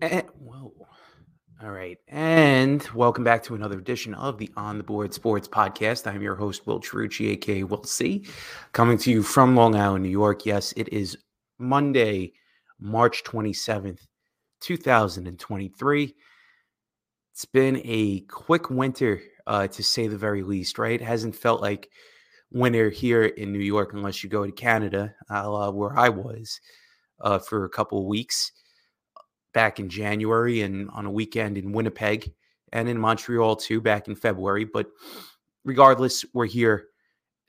And, whoa. All right. And welcome back to another edition of the On the Board Sports Podcast. I'm your host, Will Chiarucci, aka Will C, coming to you from Long Island, New York. Yes, it is Monday, March 27th, 2023. It's been a quick winter, uh, to say the very least, right? It hasn't felt like winter here in New York unless you go to Canada, uh, where I was uh, for a couple of weeks back in January and on a weekend in Winnipeg and in Montreal too back in February. But regardless, we're here.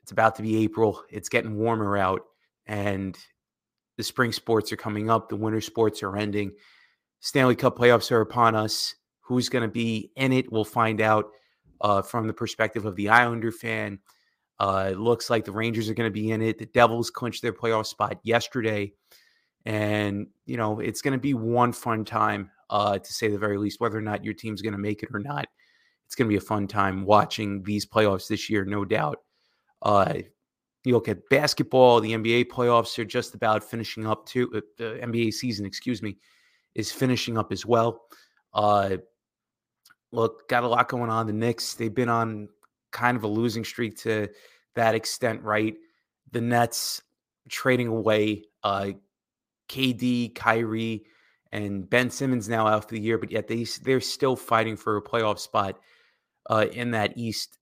It's about to be April. It's getting warmer out, and the spring sports are coming up. The winter sports are ending. Stanley Cup playoffs are upon us. Who's going to be in it? We'll find out uh, from the perspective of the Islander fan. Uh, it looks like the Rangers are going to be in it. The Devils clinched their playoff spot yesterday. And, you know, it's going to be one fun time, uh, to say the very least, whether or not your team's going to make it or not. It's going to be a fun time watching these playoffs this year, no doubt. Uh, you look at basketball, the NBA playoffs are just about finishing up too. Uh, the NBA season, excuse me, is finishing up as well. Uh, look, got a lot going on. The Knicks, they've been on kind of a losing streak to that extent, right? The Nets trading away uh, KD, Kyrie, and Ben Simmons now out for the year, but yet they they're still fighting for a playoff spot uh, in that East.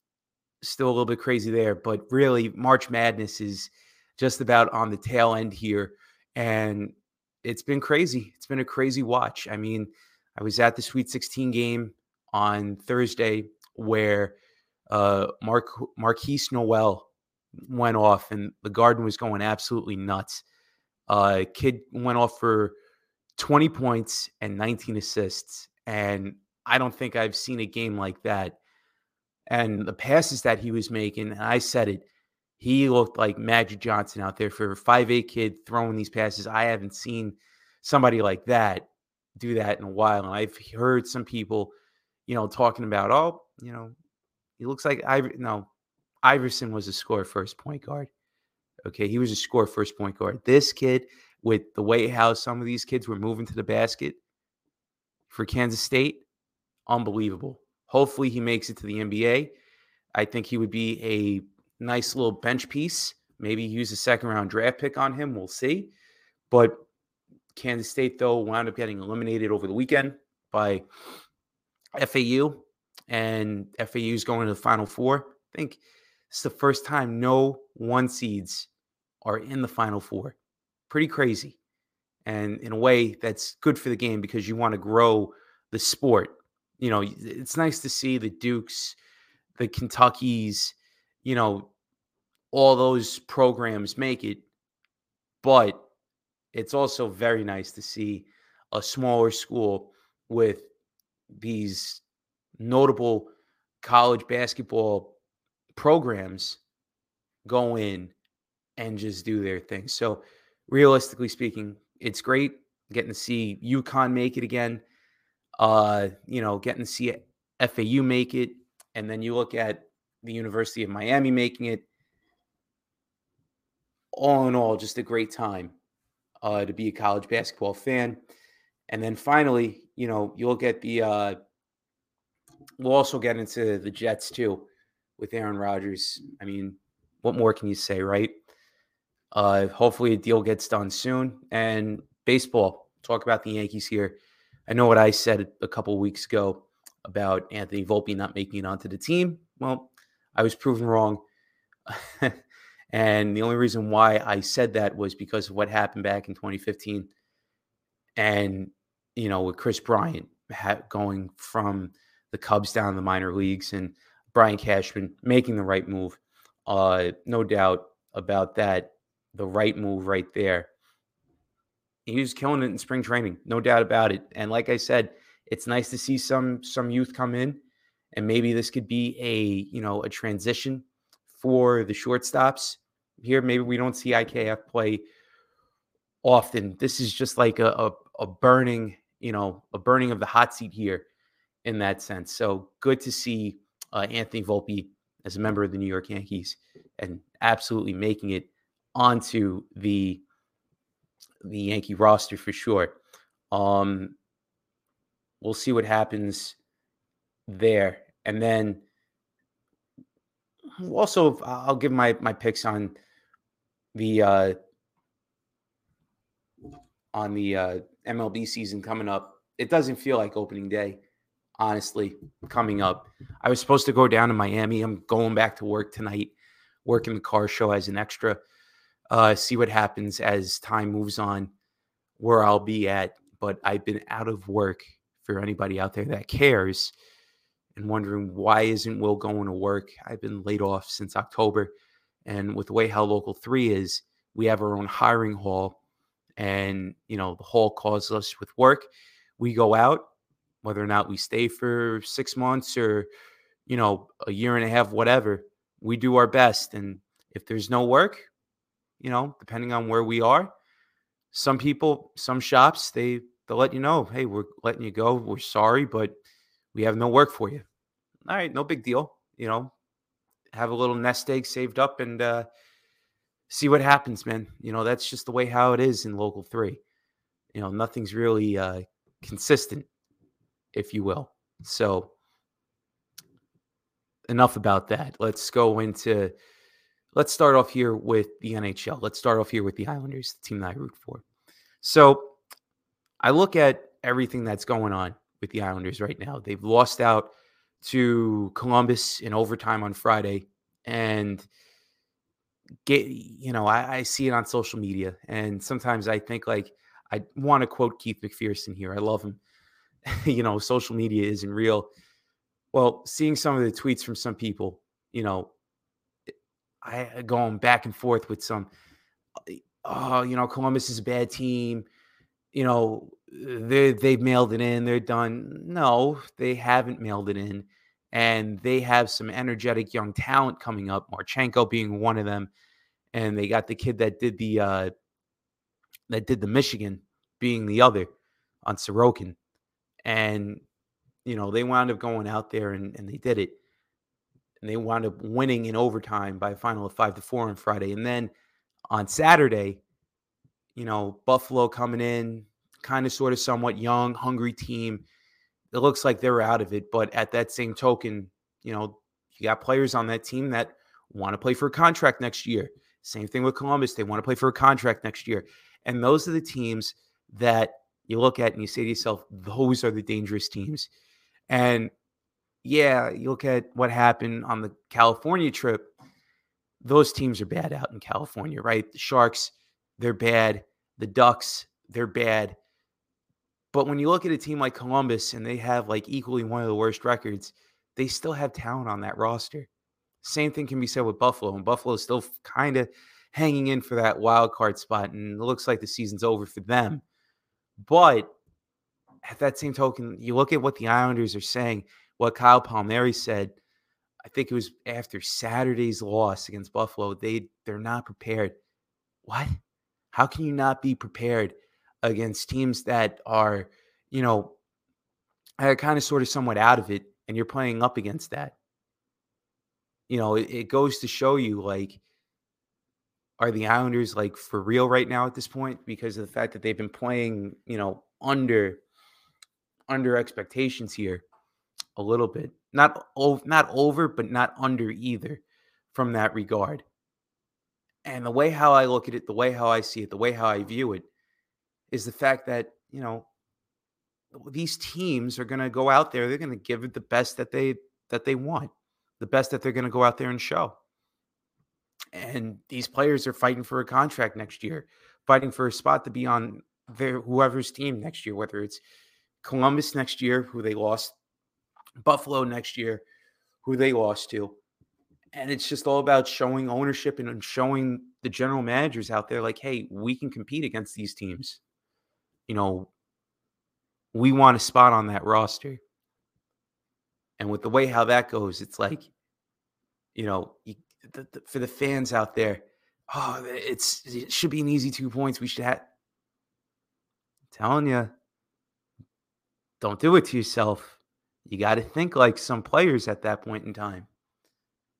Still a little bit crazy there, but really March Madness is just about on the tail end here, and it's been crazy. It's been a crazy watch. I mean, I was at the Sweet 16 game on Thursday where uh, Mark Markquis Nowell went off, and the Garden was going absolutely nuts. Uh, kid went off for 20 points and 19 assists. And I don't think I've seen a game like that. And the passes that he was making, and I said it, he looked like Magic Johnson out there for a 5'8 kid throwing these passes. I haven't seen somebody like that do that in a while. And I've heard some people, you know, talking about, oh, you know, he looks like I no, Iverson was a score first point guard. Okay, he was a score first point guard. This kid, with the way how some of these kids were moving to the basket for Kansas State, unbelievable. Hopefully, he makes it to the NBA. I think he would be a nice little bench piece. Maybe use a second round draft pick on him. We'll see. But Kansas State, though, wound up getting eliminated over the weekend by FAU, and FAU is going to the Final Four. I think it's the first time no one seeds are in the final four. Pretty crazy. And in a way, that's good for the game because you want to grow the sport. You know, it's nice to see the Dukes, the Kentuckies, you know, all those programs make it. But it's also very nice to see a smaller school with these notable college basketball programs go in and just do their thing. So, realistically speaking, it's great getting to see UConn make it again. Uh, you know, getting to see FAU make it, and then you look at the University of Miami making it. All in all, just a great time uh, to be a college basketball fan. And then finally, you know, you'll get the. Uh, we'll also get into the Jets too, with Aaron Rodgers. I mean, what more can you say, right? Uh, hopefully, a deal gets done soon. And baseball, talk about the Yankees here. I know what I said a couple weeks ago about Anthony Volpe not making it onto the team. Well, I was proven wrong. and the only reason why I said that was because of what happened back in 2015. And, you know, with Kris Bryant going from the Cubs down to the minor leagues and Brian Cashman making the right move. Uh, no doubt about that the right move right there. He was killing it in spring training, no doubt about it. And like I said, it's nice to see some some youth come in, and maybe this could be a you know a transition for the shortstops here. Maybe we don't see IKF play often. This is just like a, a, a burning you know a burning of the hot seat here in that sense. So good to see uh, Anthony Volpe as a member of the New York Yankees and absolutely making it onto the the Yankee roster for sure. Um, we'll see what happens there. And then also I'll give my my picks on the uh on the uh MLB season coming up. It doesn't feel like opening day, honestly, coming up. I was supposed to go down to Miami. I'm going back to work tonight, working the car show as an extra. Uh see what happens as time moves on where I'll be at, but I've been out of work for anybody out there that cares and wondering why isn't Will going to work? I've been laid off since October. And with the way how local three is, we have our own hiring hall. And, you know, the hall calls us with work. We go out, whether or not we stay for six months or, you know, a year and a half, whatever, we do our best. And if there's no work, you know, depending on where we are, some people, some shops, they they'll let you know, hey, we're letting you go. We're sorry, but we have no work for you. All right, no big deal. You know, have a little nest egg saved up and uh, see what happens, man. You know, that's just the way how it is in local three. You know, nothing's really uh, consistent, if you will. So, enough about that. Let's go into. Let's start off here with the NHL. Let's start off here with the Islanders, the team that I root for. So, I look at everything that's going on with the Islanders right now. They've lost out to Columbus in overtime on Friday, and get you know I, I see it on social media, and sometimes I think like I want to quote Keith McPherson here. I love him. you know, social media isn't real. Well, seeing some of the tweets from some people, you know, I going back and forth with some, oh, you know, Columbus is a bad team. You know, they they've mailed it in, they're done. No, they haven't mailed it in. And they have some energetic young talent coming up, Marchenko being one of them. And they got the kid that did the uh that did the Michigan being the other on Sorokin. And you know, they wound up going out there and, and they did it. And they wound up winning in overtime by a final of five to four on Friday. And then on Saturday, you know, Buffalo coming in, kind of sort of somewhat young, hungry team. It looks like they're out of it. But at that same token, you know, you got players on that team that want to play for a contract next year. Same thing with Columbus. They want to play for a contract next year. And those are the teams that you look at and you say to yourself, those are the dangerous teams. And yeah, you look at what happened on the California trip. Those teams are bad out in California, right? The Sharks, they're bad. The Ducks, they're bad. But when you look at a team like Columbus and they have like equally one of the worst records, they still have talent on that roster. Same thing can be said with Buffalo, and Buffalo is still kind of hanging in for that wild card spot, and it looks like the season's over for them. But at that same token, you look at what the Islanders are saying, what Kyle Palmieri said. I think it was after Saturday's loss against Buffalo. They they're not prepared. What? How can you not be prepared against teams that are, you know, are kind of sort of somewhat out of it, and you're playing up against that. You know, it, it goes to show you like, are the Islanders like for real right now at this point because of the fact that they've been playing, you know, under under expectations here a little bit. Not not over, but not under either from that regard. And the way how I look at it, the way how I see it, the way how I view it is the fact that, you know, these teams are going to go out there, they're going to give it the best that they that they want, the best that they're going to go out there and show. And these players are fighting for a contract next year, fighting for a spot to be on their whoever's team next year, whether it's Columbus next year, who they lost, Buffalo next year, who they lost to. And it's just all about showing ownership and showing the general managers out there, like, hey, we can compete against these teams you know, we want a spot on that roster. And with the way how that goes, it's like, you know, you, the, the, for the fans out there, oh, it's it should be an easy two points. We should have. I'm telling you, don't do it to yourself. You got to think like some players at that point in time.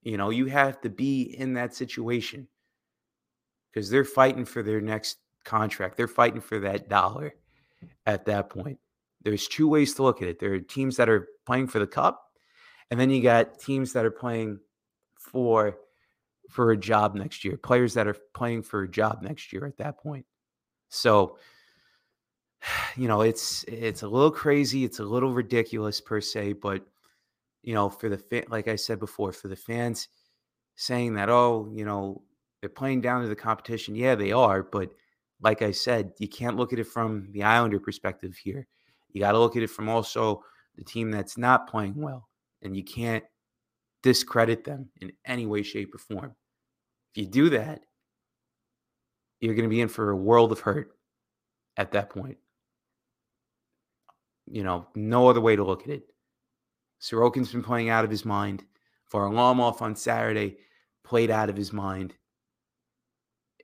You know, you have to be in that situation because they're fighting for their next contract. They're fighting for that dollar at that point. There's two ways to look at it. There are teams that are playing for the cup, and then you got teams that are playing for for a job next year. Players that are playing for a job next year at that point. So, you know, it's it's a little crazy, it's a little ridiculous per se, but you know, for the fan, like I said before, for the fans saying that, oh, you know, they're playing down to the competition. Yeah, they are, but like I said, you can't look at it from the Islander perspective here. You got to look at it from also the team that's not playing well, and you can't discredit them in any way, shape, or form. If you do that, you're going to be in for a world of hurt at that point. You know, no other way to look at it. Sorokin's been playing out of his mind. Varlamov on Saturday played out of his mind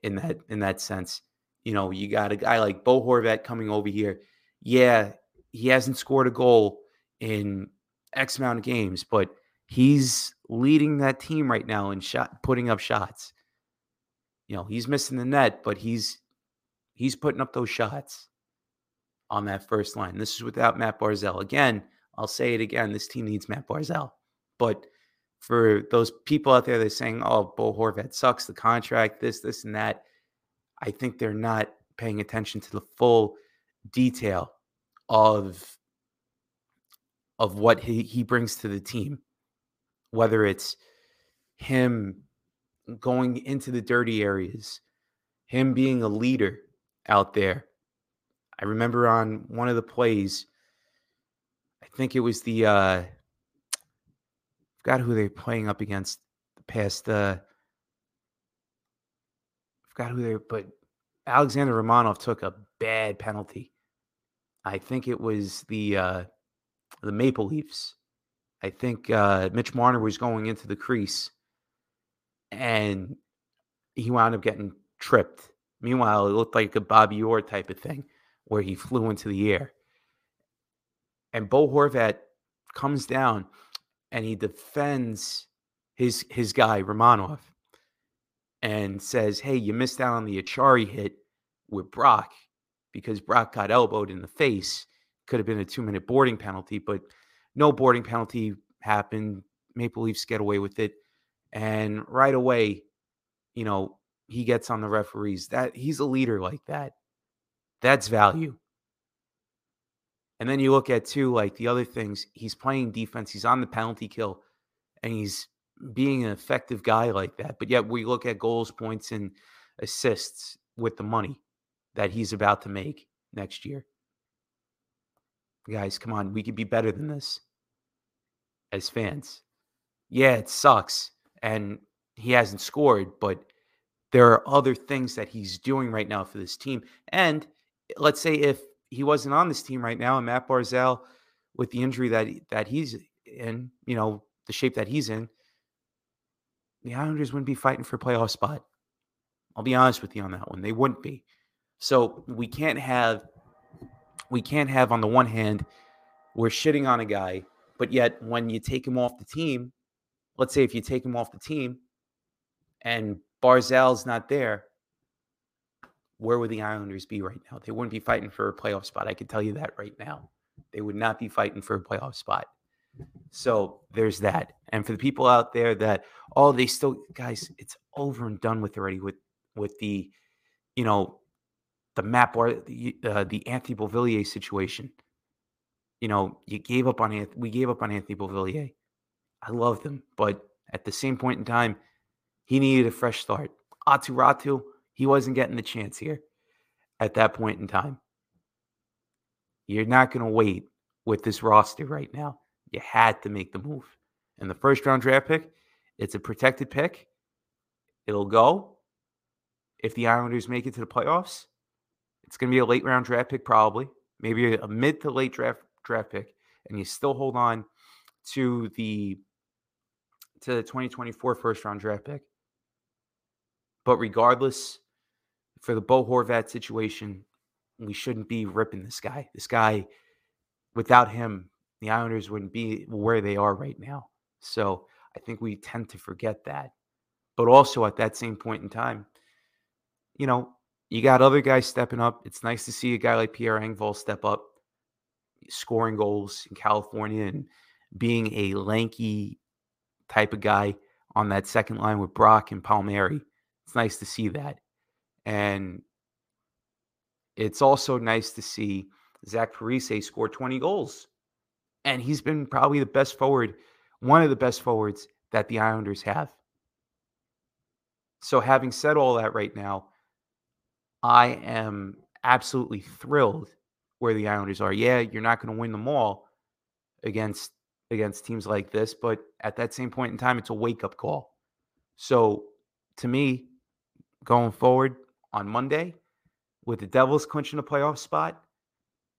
in that in that sense. You know, you got a guy like Bo Horvat coming over here. Yeah, he hasn't scored a goal in X amount of games, but he's leading that team right now and shot putting up shots. You know, he's missing the net, but he's he's putting up those shots on that first line. This is without Matt Barzal. Again, I'll say it again. This team needs Matt Barzal. But for those people out there that are saying, oh, Bo Horvat sucks, the contract, this, this, and that, I think they're not paying attention to the full detail of of what he, he brings to the team. Whether it's him going into the dirty areas, him being a leader out there. I remember on one of the plays, I think it was the uh forgot who they were playing up against the past uh forgot who they were, but Alexander Romanov took a bad penalty. I think it was the uh the Maple Leafs. I think uh Mitch Marner was going into the crease and he wound up getting tripped. Meanwhile, it looked like a Bobby Orr type of thing where he flew into the air. And Bo Horvat comes down and he defends his his guy Romanov and says, "Hey, you missed out on the Acciari hit with Brock because Brock got elbowed in the face. Could have been a two minute boarding penalty, but no boarding penalty happened. Maple Leafs get away with it, and right away, you know, he gets on the referees. That he's a leader like that. That's value. And then you look at too, like the other things, he's playing defense, he's on the penalty kill, and he's being an effective guy like that. But yet we look at goals, points, and assists with the money that he's about to make next year. Guys, come on, we could be better than this as fans. Yeah, it sucks. And he hasn't scored, but there are other things that he's doing right now for this team. And let's say if he wasn't on this team right now, and Matt Barzal with the injury that that he's in, you know, the shape that he's in, the Islanders wouldn't be fighting for a playoff spot. I'll be honest with you on that one; they wouldn't be. So we can't have we can't have on the one hand we're shitting on a guy, but yet when you take him off the team, let's say if you take him off the team and Barzal's not there, where would the Islanders be right now? They wouldn't be fighting for a playoff spot. I can tell you that right now. They would not be fighting for a playoff spot. So there's that. And for the people out there that, oh, they still, guys, it's over and done with already with with the, you know, the map or the uh, the Anthony Beauvillier situation. You know, you gave up on. We gave up on Anthony Beauvillier. I loved him, but at the same point in time, he needed a fresh start. Aatu Räty, he wasn't getting the chance here at that point in time. You're not going to wait with this roster right now. You had to make the move. And the first round draft pick, it's a protected pick. It'll go. If the Islanders make it to the playoffs, it's going to be a late round draft pick, probably, maybe a mid to late draft draft pick, and you still hold on to the to the 2024 first round draft pick. But regardless, for the Bo Horvat situation, we shouldn't be ripping this guy. This guy, without him, the Islanders wouldn't be where they are right now. So I think we tend to forget that. But also at that same point in time, you know, you got other guys stepping up. It's nice to see a guy like Pierre Engvall step up. scoring goals in California and being a lanky type of guy on that second line with Brock and Palmieri. It's nice to see that. And it's also nice to see Zach Parise score 20 goals. And he's been probably the best forward, one of the best forwards that the Islanders have. So, having said all that right now, I am absolutely thrilled where the Islanders are. Yeah, you're not going to win them all against against teams like this, but at that same point in time, it's a wake up call. So, to me, going forward on Monday, with the Devils clinching a playoff spot,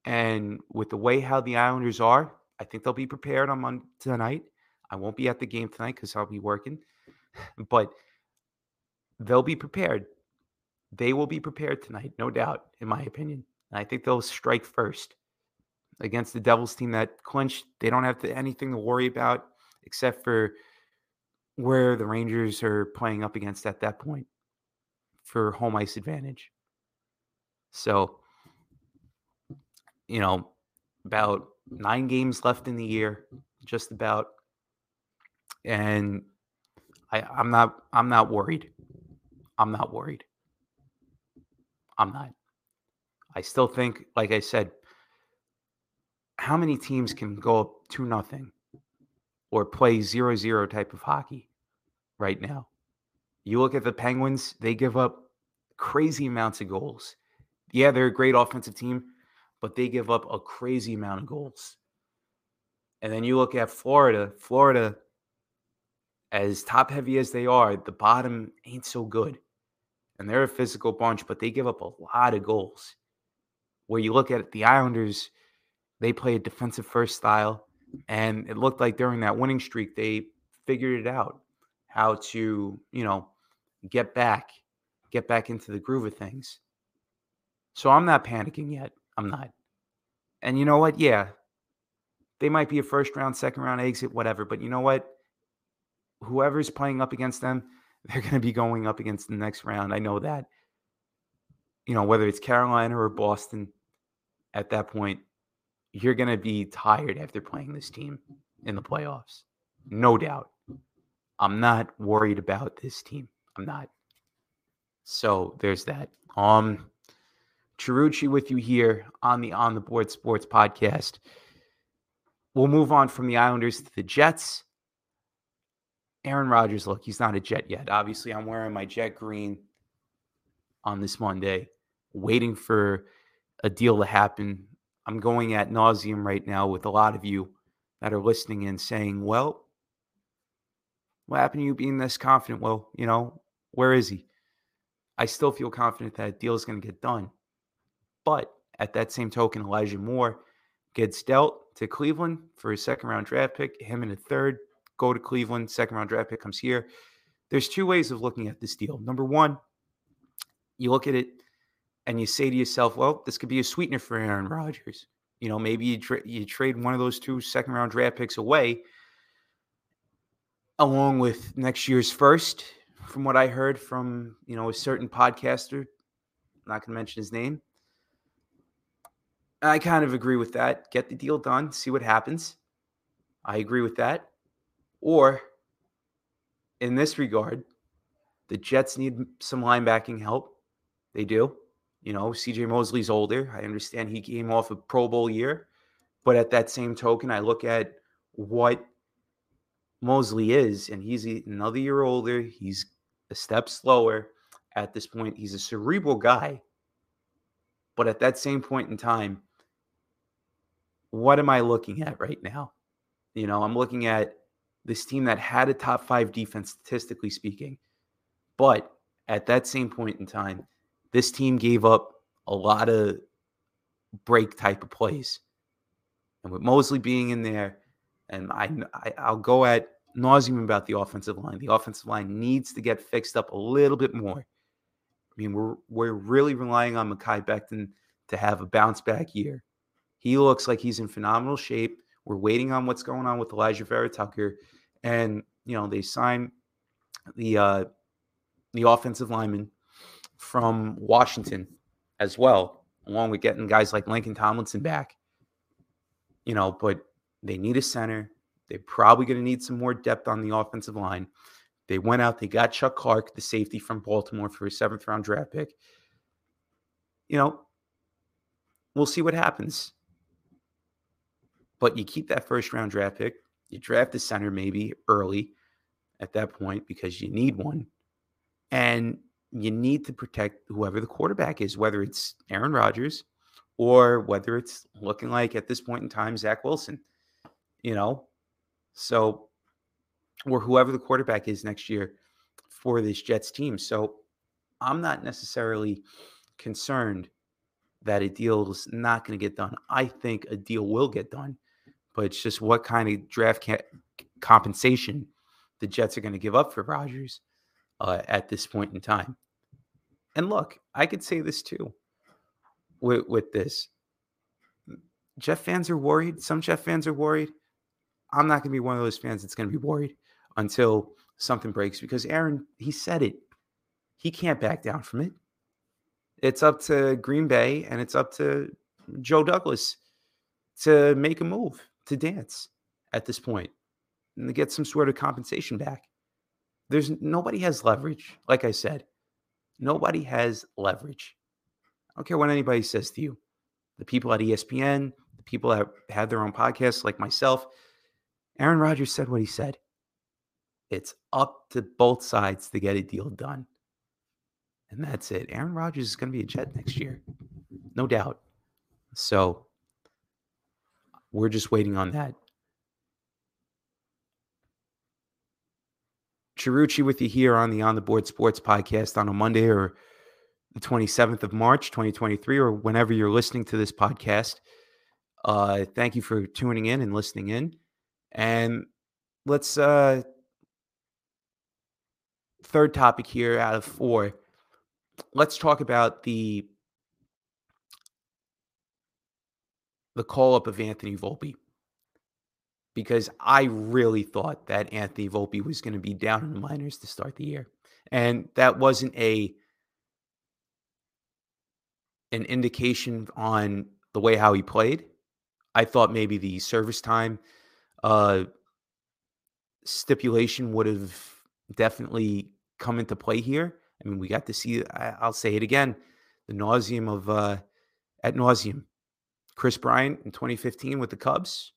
and with the way how the Islanders are, I think they'll be prepared on Monday tonight. I won't be at the game tonight because I'll be working, but they'll be prepared. They will be prepared tonight, no doubt, in my opinion. And I think they'll strike first against the Devils team that clinched. They don't have to, anything to worry about except for where the Rangers are playing up against at that point for home ice advantage. So, you know, about nine games left in the year, just about. And I, I'm not I'm not worried. I'm not worried. I'm not. I still think, like I said, how many teams can go up two nothing or play zero zero type of hockey right now? You look at the Penguins, they give up crazy amounts of goals. Yeah, they're a great offensive team, but they give up a crazy amount of goals. And then you look at Florida. Florida, as top heavy as they are, the bottom ain't so good. And they're a physical bunch, but they give up a lot of goals. Where you look at the Islanders, they play a defensive first style. And it looked like during that winning streak, they figured it out how to, you know, get back, get back into the groove of things. So I'm not panicking yet. I'm not. And you know what? Yeah, they might be a first round, second round exit, whatever. But you know what? Whoever's playing up against them, they're going to be going up against the next round. I know that. You know, whether it's Carolina or Boston, at that point, you're going to be tired after playing this team in the playoffs. No doubt. I'm not worried about this team. I'm not. So there's that. Um, Chiarucci with you here on the On the Board Sports podcast. We'll move on from the Islanders to the Jets. Aaron Rodgers, look, he's not a Jet yet. Obviously, I'm wearing my Jet green on this Monday, waiting for a deal to happen. I'm going at nauseum right now with a lot of you that are listening and saying, well, what happened to you being this confident? Well, you know, where is he? I still feel confident that deal is going to get done. But at that same token, Elijah Moore gets dealt to Cleveland for a second round draft pick. Him and a third go to Cleveland. Second round draft pick comes here. There's two ways of looking at this deal. Number one, you look at it and you say to yourself, well, this could be a sweetener for Aaron Rodgers. You know, maybe you, tra- you trade one of those two second round draft picks away along with next year's first, from what I heard from, you know, a certain podcaster, I'm not going to mention his name. I kind of agree with that. Get the deal done, see what happens. I agree with that. Or in this regard, the Jets need some linebacking help. They do. You know, CJ Mosley's older. I understand he came off a Pro Bowl year. But at that same token, I look at what Mosley is, and he's another year older. He's a step slower at this point. He's a cerebral guy. But at that same point in time, what am I looking at right now? You know, I'm looking at this team that had a top five defense, statistically speaking. But at that same point in time, this team gave up a lot of break type of plays. And with Mosley being in there, and I, I will go at nauseum about the offensive line. The offensive line needs to get fixed up a little bit more. I mean, we're we're really relying on Mekhi Becton to have a bounce back year. He looks like he's in phenomenal shape. We're waiting on what's going on with Alijah Vera-Tucker, and you know they signed the uh, the offensive lineman from Washington as well, along with getting guys like Laken Tomlinson back. you know, but they need a center. They're probably going to need some more depth on the offensive line. They went out, they got Chuck Clark, the safety from Baltimore, for a seventh round draft pick. You know, we'll see what happens. But you keep that first round draft pick, you draft the center maybe early at that point because you need one. And you need to protect whoever the quarterback is, whether it's Aaron Rodgers or whether it's looking like at this point in time, Zach Wilson, you know? So, or whoever the quarterback is next year for this Jets team. So, I'm not necessarily concerned that a deal is not going to get done. I think a deal will get done, but it's just what kind of draft ca- compensation the Jets are going to give up for Rodgers uh, at this point in time. And look, I could say this too with, with this. Jeff fans are worried. Some Jeff fans are worried. I'm not going to be one of those fans that's going to be worried until something breaks because Aaron, he said it. He can't back down from it. It's up to Green Bay and it's up to Joe Douglas to make a move, to dance at this point and to get some sort of compensation back. There's nobody has leverage. Like I said, nobody has leverage. I don't care what anybody says to you. The people at ESPN, the people that had their own podcasts, like myself, Aaron Rodgers said what he said. It's up to both sides to get a deal done. And that's it. Aaron Rodgers is going to be a Jet next year, no doubt. So we're just waiting on that. Chiarucci with you here on the On the Board Sports podcast on a Monday or the 27th of March, 2023, or whenever you're listening to this podcast. Uh, thank you for tuning in and listening in. And let's, uh, third topic here out of four. Let's talk about the the call up of Anthony Volpe because I really thought that Anthony Volpe was going to be down in the minors to start the year. And that wasn't a an indication on the way how he played. I thought maybe the service time uh, stipulation would have definitely come into play here. I mean, we got to see, I, will say it again, the nauseum of uh, at nauseum. Kris Bryant in 2015 with the Cubs,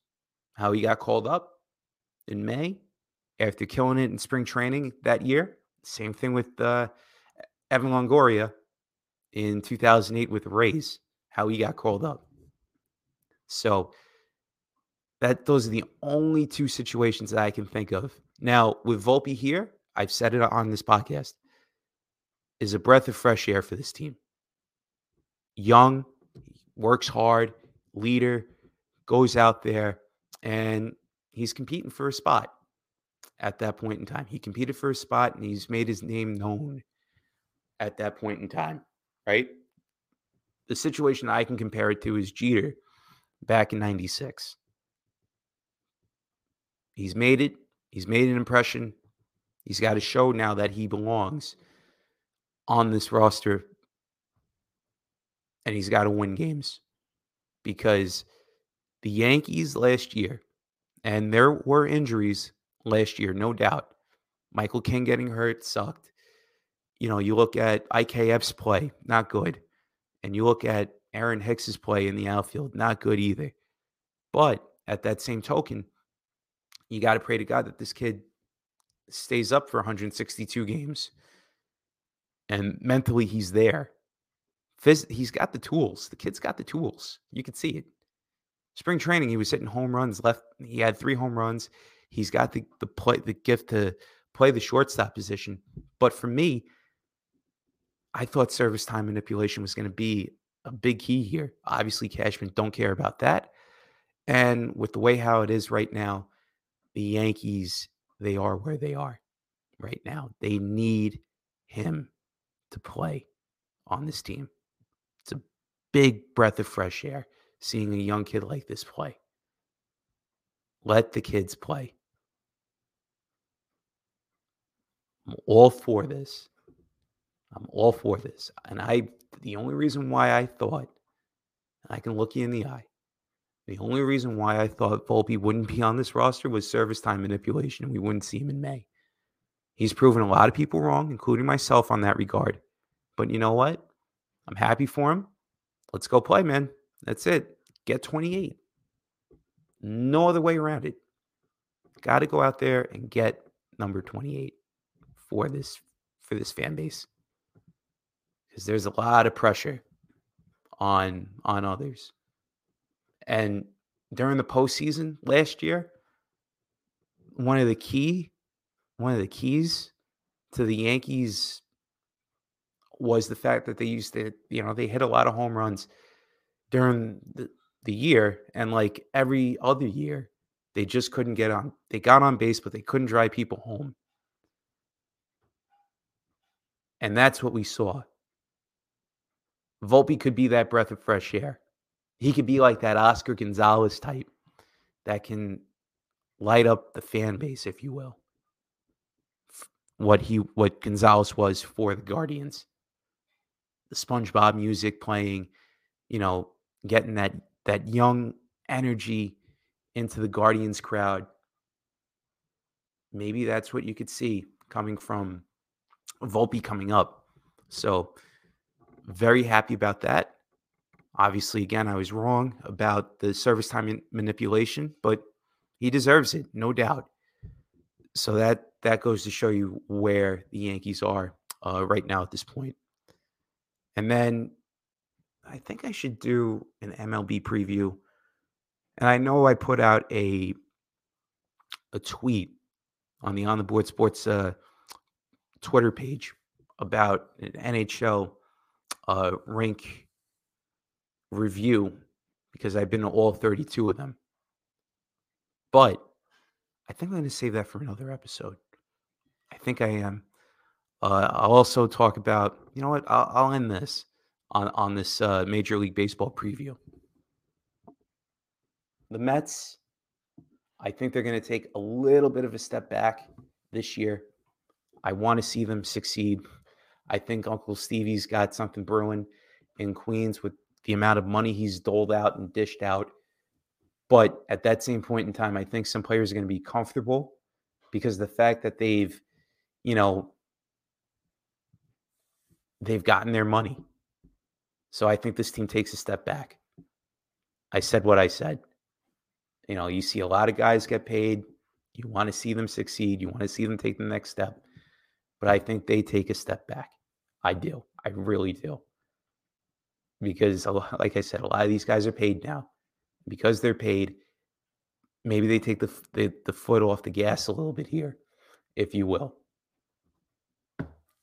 how he got called up in May after killing it in spring training that year. Same thing with uh, Evan Longoria in 2008 with the Rays, how he got called up. So that those are the only two situations that I can think of. Now with Volpe here, I've said it on this podcast, is a breath of fresh air for this team. Young, works hard, leader, goes out there, and he's competing for a spot at that point in time. He competed for a spot and he's made his name known at that point in time right? The situation I can compare it to is Jeter back in 96. He's made it, he's made an impression. He's got to show now that he belongs on this roster and he's got to win games because the Yankees last year, and there were injuries last year, no doubt. Michael King getting hurt sucked you know, you look at IKF's play, not good. And you look at Aaron Hicks's play in the outfield, not good either. But at that same token, you got to pray to God that this kid stays up for 162 games and mentally he's there. Phys- he's got the tools. The kid's got the tools. You can see it. Spring training, he was hitting home runs. Left, he had three home runs. He's got the the play, the gift to play the shortstop position. But for me, I thought service time manipulation was going to be a big key here. Obviously, Cashman don't care about that. And with the way how it is right now, the Yankees, they are where they are right now. They need him to play on this team. It's a big breath of fresh air seeing a young kid like this play. Let the kids play. I'm all for this. I'm all for this. And I, the only reason why I thought, I can look you in the eye, The only reason why I thought Volpe wouldn't be on this roster was service time manipulation, and we wouldn't see him in May. He's proven a lot of people wrong, including myself, on that regard. But you know what? I'm happy for him. Let's go play, man. That's it. Get 28. No other way around it. Got to go out there and get number 28 for this for this fan base. Cuz there's a lot of pressure on on others. And during the postseason last year, one of the key one of the keys to the Yankees was the fact that they used to, you know, they hit a lot of home runs during the, the year. And like every other year, they just couldn't get on. They got on base, but they couldn't drive people home. And that's what we saw. Volpe could be that breath of fresh air. He could be like that Oscar Gonzalez type that can light up the fan base, if you will. What he what Gonzalez was for the Guardians. The SpongeBob music playing, you know, getting that that young energy into the Guardians crowd. Maybe that's what you could see coming from Volpe coming up. So very happy about that. Obviously, again, I was wrong about the service time manipulation, but he deserves it, no doubt. So that that goes to show you where the Yankees are uh, right now at this point. And then I think I should do an MLB preview. And I know I put out a a tweet on the On the Board Sports uh, Twitter page about an NHL uh, rink review because I've been to all 32 of them. But I think I'm going to save that for another episode. I think I am. Uh, I'll also talk about, you know what? I'll, I'll end this on on this uh, Major League Baseball preview. The Mets, I think they're going to take a little bit of a step back this year. I want to see them succeed. I think Uncle Stevie's got something brewing in Queens with the amount of money he's doled out and dished out. But at that same point in time, I think some players are going to be comfortable because the fact that they've, you know, they've gotten their money. So I think this team takes a step back. I said what I said. You know, you see a lot of guys get paid. You want to see them succeed. You want to see them take the next step. But I think they take a step back. I do. I really do. Because, like I said, a lot of these guys are paid now. Because they're paid, maybe they take the, the, the foot off the gas a little bit here, if you will.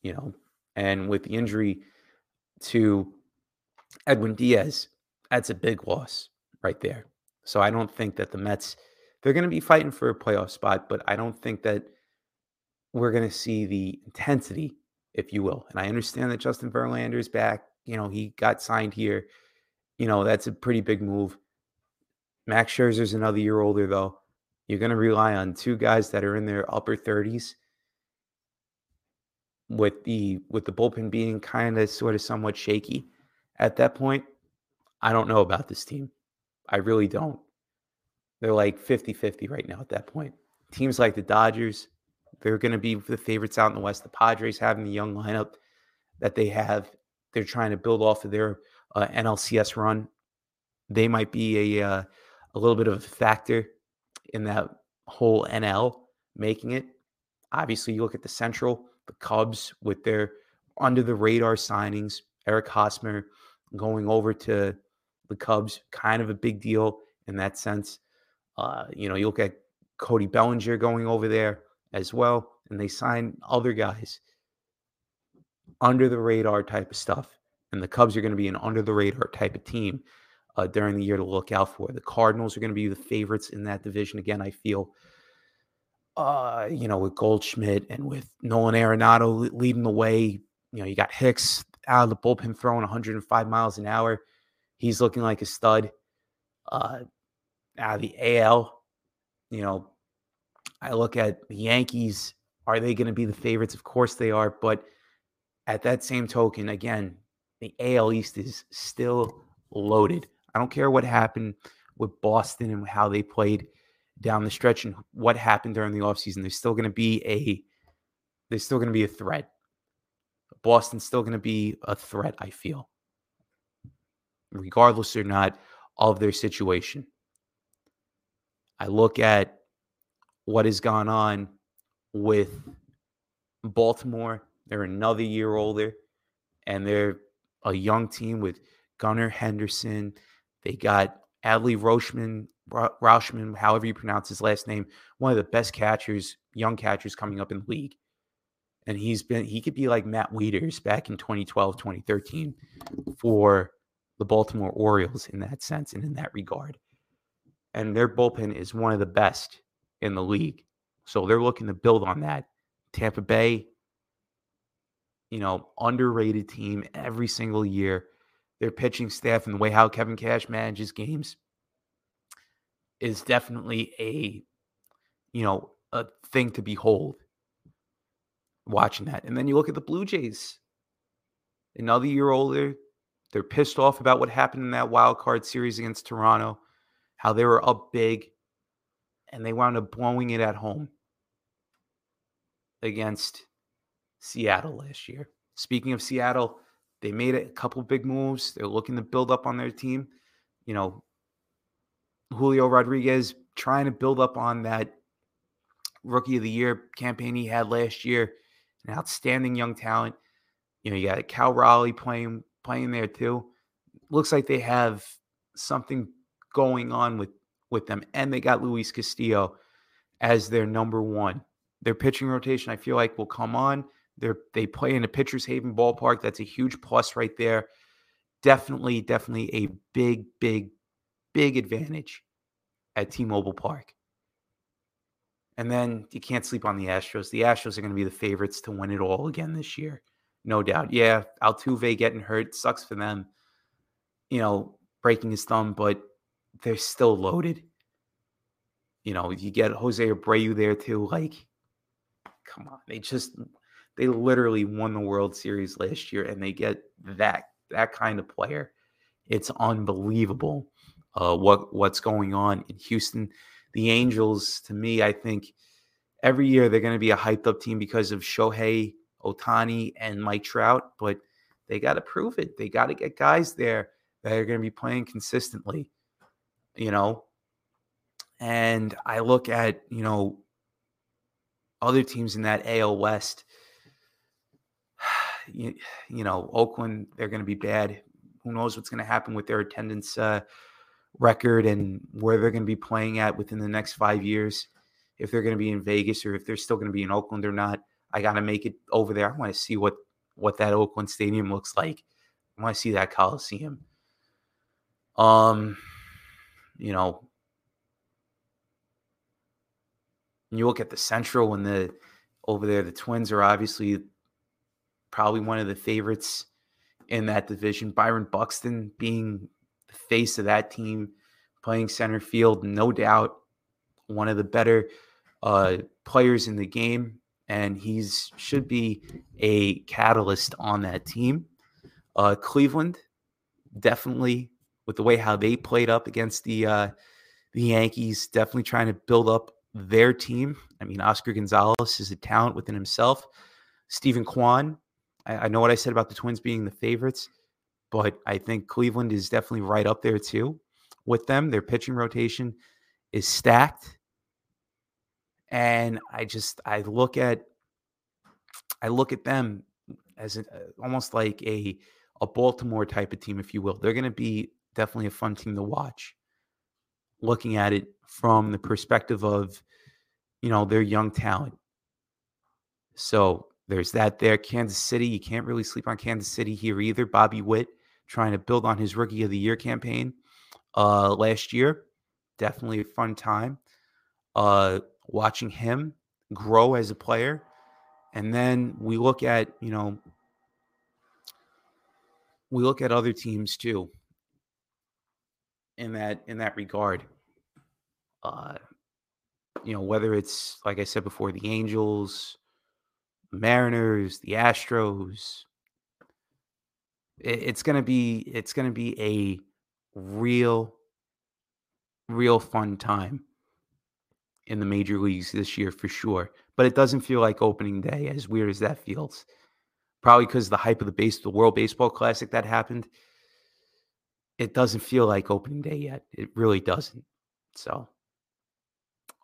You know, and with the injury to Edwin Diaz, that's a big loss right there. So I don't think that the Mets they're going to be fighting for a playoff spot, but I don't think that we're going to see the intensity, if you will. And I understand that Justin Verlander is back. You know, he got signed here. You know, that's a pretty big move. Max Scherzer's another year older, though. You're going to rely on two guys that are in their upper 30s with the with the bullpen being kind of sort of somewhat shaky at that point, I don't know about this team. I really don't. They're like 50 50 right now at that point. Teams like the Dodgers, they're going to be the favorites out in the West. The Padres having the young lineup that they have, they're trying to build off of their uh, NLCS run. They might be a, uh, a little bit of a factor in that whole NL making it. Obviously, you look at the Central, the Cubs with their under the radar signings, Eric Hosmer going over to the Cubs, kind of a big deal in that sense. Uh, you know, you look at Cody Bellinger going over there as well, and they sign other guys under the radar type of stuff. And the Cubs are going to be an under the radar type of team uh, during the year to look out for. The Cardinals are going to be the favorites in that division. Again, I feel, uh, you know, with Goldschmidt and with Nolan Arenado leading the way. You know, you got Hicks out of the bullpen throwing 105 miles an hour. He's looking like a stud. Uh, out of the AL, you know, I look at the Yankees. Are they going to be the favorites? Of course they are. But at that same token, again, the AL East is still loaded. I don't care what happened with Boston and how they played down the stretch and what happened during the offseason. There's still going to be a there's still going to be a threat. Boston's still going to be a threat, I feel. Regardless or not of their situation. I look at what has gone on with Baltimore. They're another year older, and they're a young team with Gunnar Henderson. They got Adley Rutschman, Rauschman, however you pronounce his last name, one of the best catchers, young catchers coming up in the league. And he's been, he could be like Matt Wieters back in 2012, 2013 for the Baltimore Orioles in that sense and in that regard. And their bullpen is one of the best in the league. So they're looking to build on that. Tampa Bay, you know, underrated team every single year. Their pitching staff and the way how Kevin Cash manages games is definitely a, you know, a thing to behold watching that. And then you look at the Blue Jays, another year older. They're pissed off about what happened in that wild card series against Toronto, how they were up big, and they wound up blowing it at home against Seattle last year. Speaking of Seattle, they made a couple big moves. They're looking to build up on their team. You know, Julio Rodriguez trying to build up on that rookie of the year campaign he had last year. An outstanding young talent. You know, you got Cal Raleigh playing playing there too. Looks like they have something going on with with them, and they got Luis Castillo as their number one. Their pitching rotation, I feel like, will come on. They they play in a pitcher's haven ballpark. That's a huge plus right there. Definitely, definitely a big, big, big advantage at T-Mobile Park. And then you can't sleep on the Astros. The Astros are going to be the favorites to win it all again this year. No doubt. Yeah, Altuve getting hurt sucks for them. You know, breaking his thumb, but they're still loaded. You know, you get Jose Abreu there too. Like, come on. They just they literally won the World Series last year and they get that that kind of player. It's unbelievable uh, what what's going on in Houston. The Angels, to me, I think every year they're going to be a hyped up team because of Shohei Ohtani and Mike Trout, but they got to prove it. They got to get guys there that are going to be playing consistently, you know. And I look at, you know, other teams in that AL West. You, you know, Oakland, they're going to be bad. Who knows what's going to happen with their attendance uh, record and where they're going to be playing at within the next five years. If they're going to be in Vegas or if they're still going to be in Oakland or not, I got to make it over there. I want to see what what that Oakland Stadium looks like. I want to see that Coliseum. Um, you know, you look at the Central and the over there, the Twins are obviously probably one of the favorites in that division. Byron Buxton being the face of that team, playing center field, no doubt one of the better uh, players in the game, and he's should be a catalyst on that team. Uh, Cleveland, definitely with the way how they played up against the uh, the Yankees, definitely trying to build up their team. I mean, Oscar Gonzalez is a talent within himself. Steven Kwan, I, I know what I said about the Twins being the favorites but I think Cleveland is definitely right up there too with them. Their pitching rotation is stacked. And I just I look at I look at them as a, uh, almost like a a Baltimore type of team, if you will. They're going to be definitely a fun team to watch. Looking at it from the perspective of, you know, their young talent. So there's that there. Kansas City, you can't really sleep on Kansas City here either. Bobby Witt trying to build on his rookie of the year campaign uh, last year. Definitely a fun time uh, watching him grow as a player. And then we look at, you know, we look at other teams too in that in that regard. Uh, you know, whether it's like I said before, the Angels, Mariners, the Astros, it's going to be it's to be a real real fun time in the major leagues this year for sure. But it doesn't feel like opening day, as weird as that feels. Probably because the hype of the base, the World Baseball Classic that happened. It doesn't feel like opening day yet. It really doesn't. So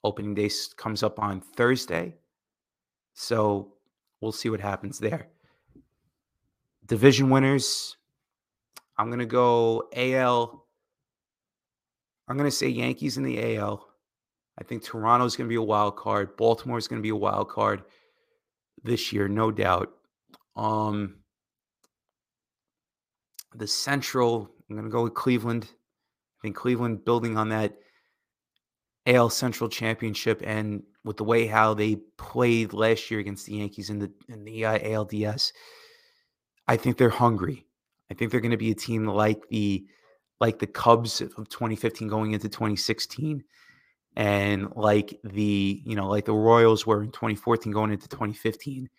opening day comes up on Thursday. So we'll see what happens there. Division winners. I'm going to go AL. I'm going to say Yankees in the AL. I think Toronto's going to be a wild card. Baltimore's going to be a wild card this year, no doubt. Um, the Central, I'm going to go with Cleveland. I think Cleveland building on that AL Central championship and with the way how they played last year against the Yankees in the in the uh, ALDS, I think they're hungry. I think they're going to be a team like the like the Cubs of 2015 going into 2016 and like the you know like the Royals were in 2014 going into 2015.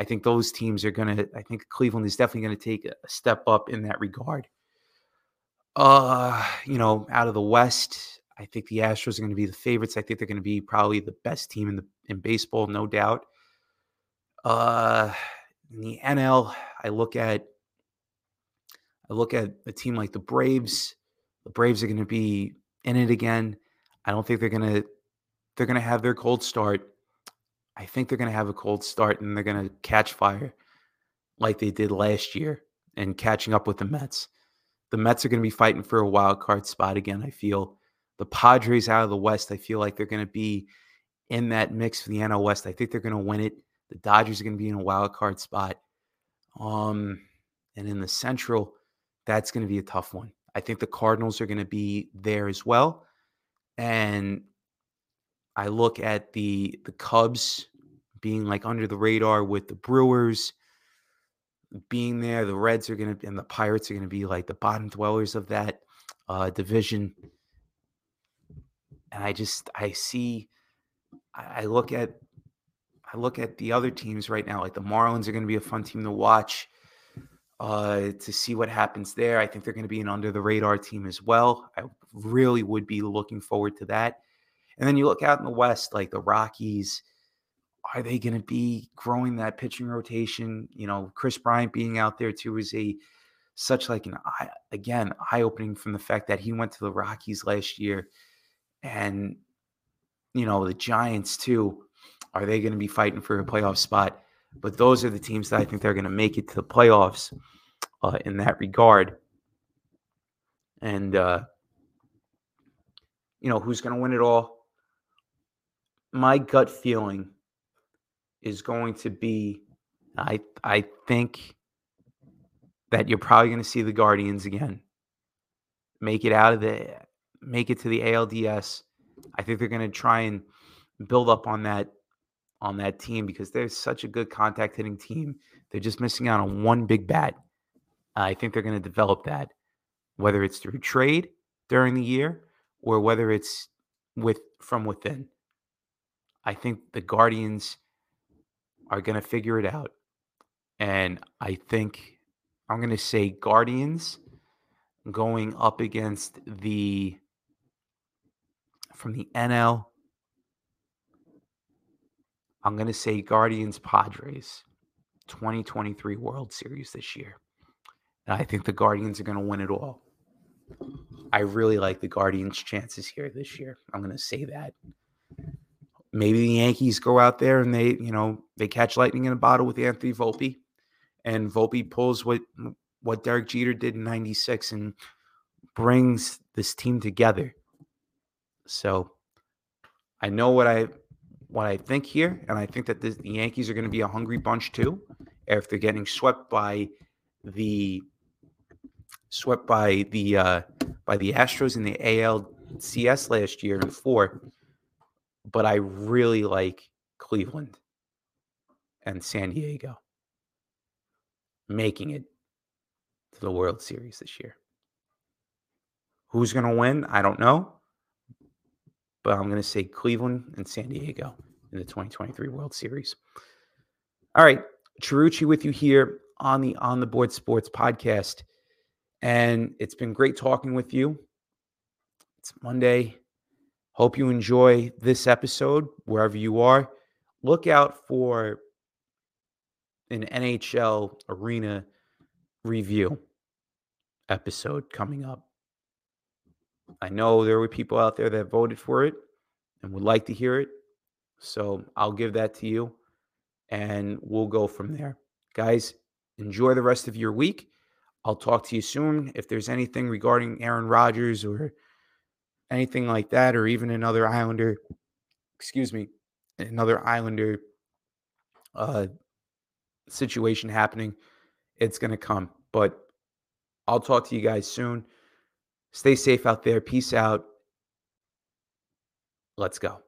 I think those teams are going to I think Cleveland is definitely going to take a step up in that regard. Uh, you know, out of the West, I think the Astros are going to be the favorites. I think they're going to be probably the best team in the in baseball, no doubt. Uh, in the NL, I look at I look at a team like the Braves. The Braves are going to be in it again. I don't think they're going to they're going to have their cold start. I think they're going to have a cold start and they're going to catch fire like they did last year and catching up with the Mets. The Mets are going to be fighting for a wild card spot again, I feel. The Padres out of the West, I feel like they're going to be in that mix for the NL West. I think they're going to win it. The Dodgers are going to be in a wild card spot. Um, and in the Central, that's going to be a tough one. I think the Cardinals are going to be there as well. And I look at the the Cubs being like under the radar with the Brewers being there. The Reds are going to and the Pirates are going to be like the bottom dwellers of that uh, division. And I just I see I look at I look at the other teams right now. Like the Marlins are going to be a fun team to watch uh, to see what happens there. I think they're going to be an under the radar team as well. I really would be looking forward to that. And then you look out in the West, like the Rockies. Are they going to be growing that pitching rotation? You know, Kris Bryant being out there too is a such like an eye again eye opening from the fact that he went to the Rockies last year, and you know the Giants too. Are they going to be fighting for a playoff spot? But those are the teams that I think they're going to make it to the playoffs uh, in that regard. And, uh, you know, who's going to win it all? My gut feeling is going to be I I think that you're probably going to see the Guardians again. Make it out of the make it to the ALDS. I think they're going to try and build up on that on that team because they're such a good contact hitting team. They're just missing out on one big bat. I think they're going to develop that, whether it's through trade during the year or whether it's with from within. I think the Guardians are going to figure it out. And I think I'm going to say Guardians going up against the from the NL I'm going to say Guardians Padres 2023 World Series this year. And I think the Guardians are going to win it all. I really like the Guardians' chances here this year. I'm going to say that. Maybe the Yankees go out there and they, you know, they catch lightning in a bottle with Anthony Volpe, and Volpe pulls what what Derek Jeter did in '96 and brings this team together. So I know what I what I think here, and I think that the Yankees are going to be a hungry bunch too, after getting swept by the swept by the uh, by the Astros in the ALCS last year in four. But I really like Cleveland and San Diego making it to the World Series this year. Who's going to win? I don't know but I'm going to say Cleveland and San Diego in the 2023 World Series. All right, Chiarucci with you here on the On the Board Sports podcast. And it's been great talking with you. It's Monday. Hope you enjoy this episode wherever you are. Look out for an NHL arena review episode coming up. I know there were people out there that voted for it and would like to hear it. So I'll give that to you and we'll go from there. Guys, enjoy the rest of your week. I'll talk to you soon. If there's anything regarding Aaron Rodgers or anything like that, or even another Islander, excuse me, another Islander uh, situation happening, it's going to come. But I'll talk to you guys soon. Stay safe out there. Peace out. Let's go.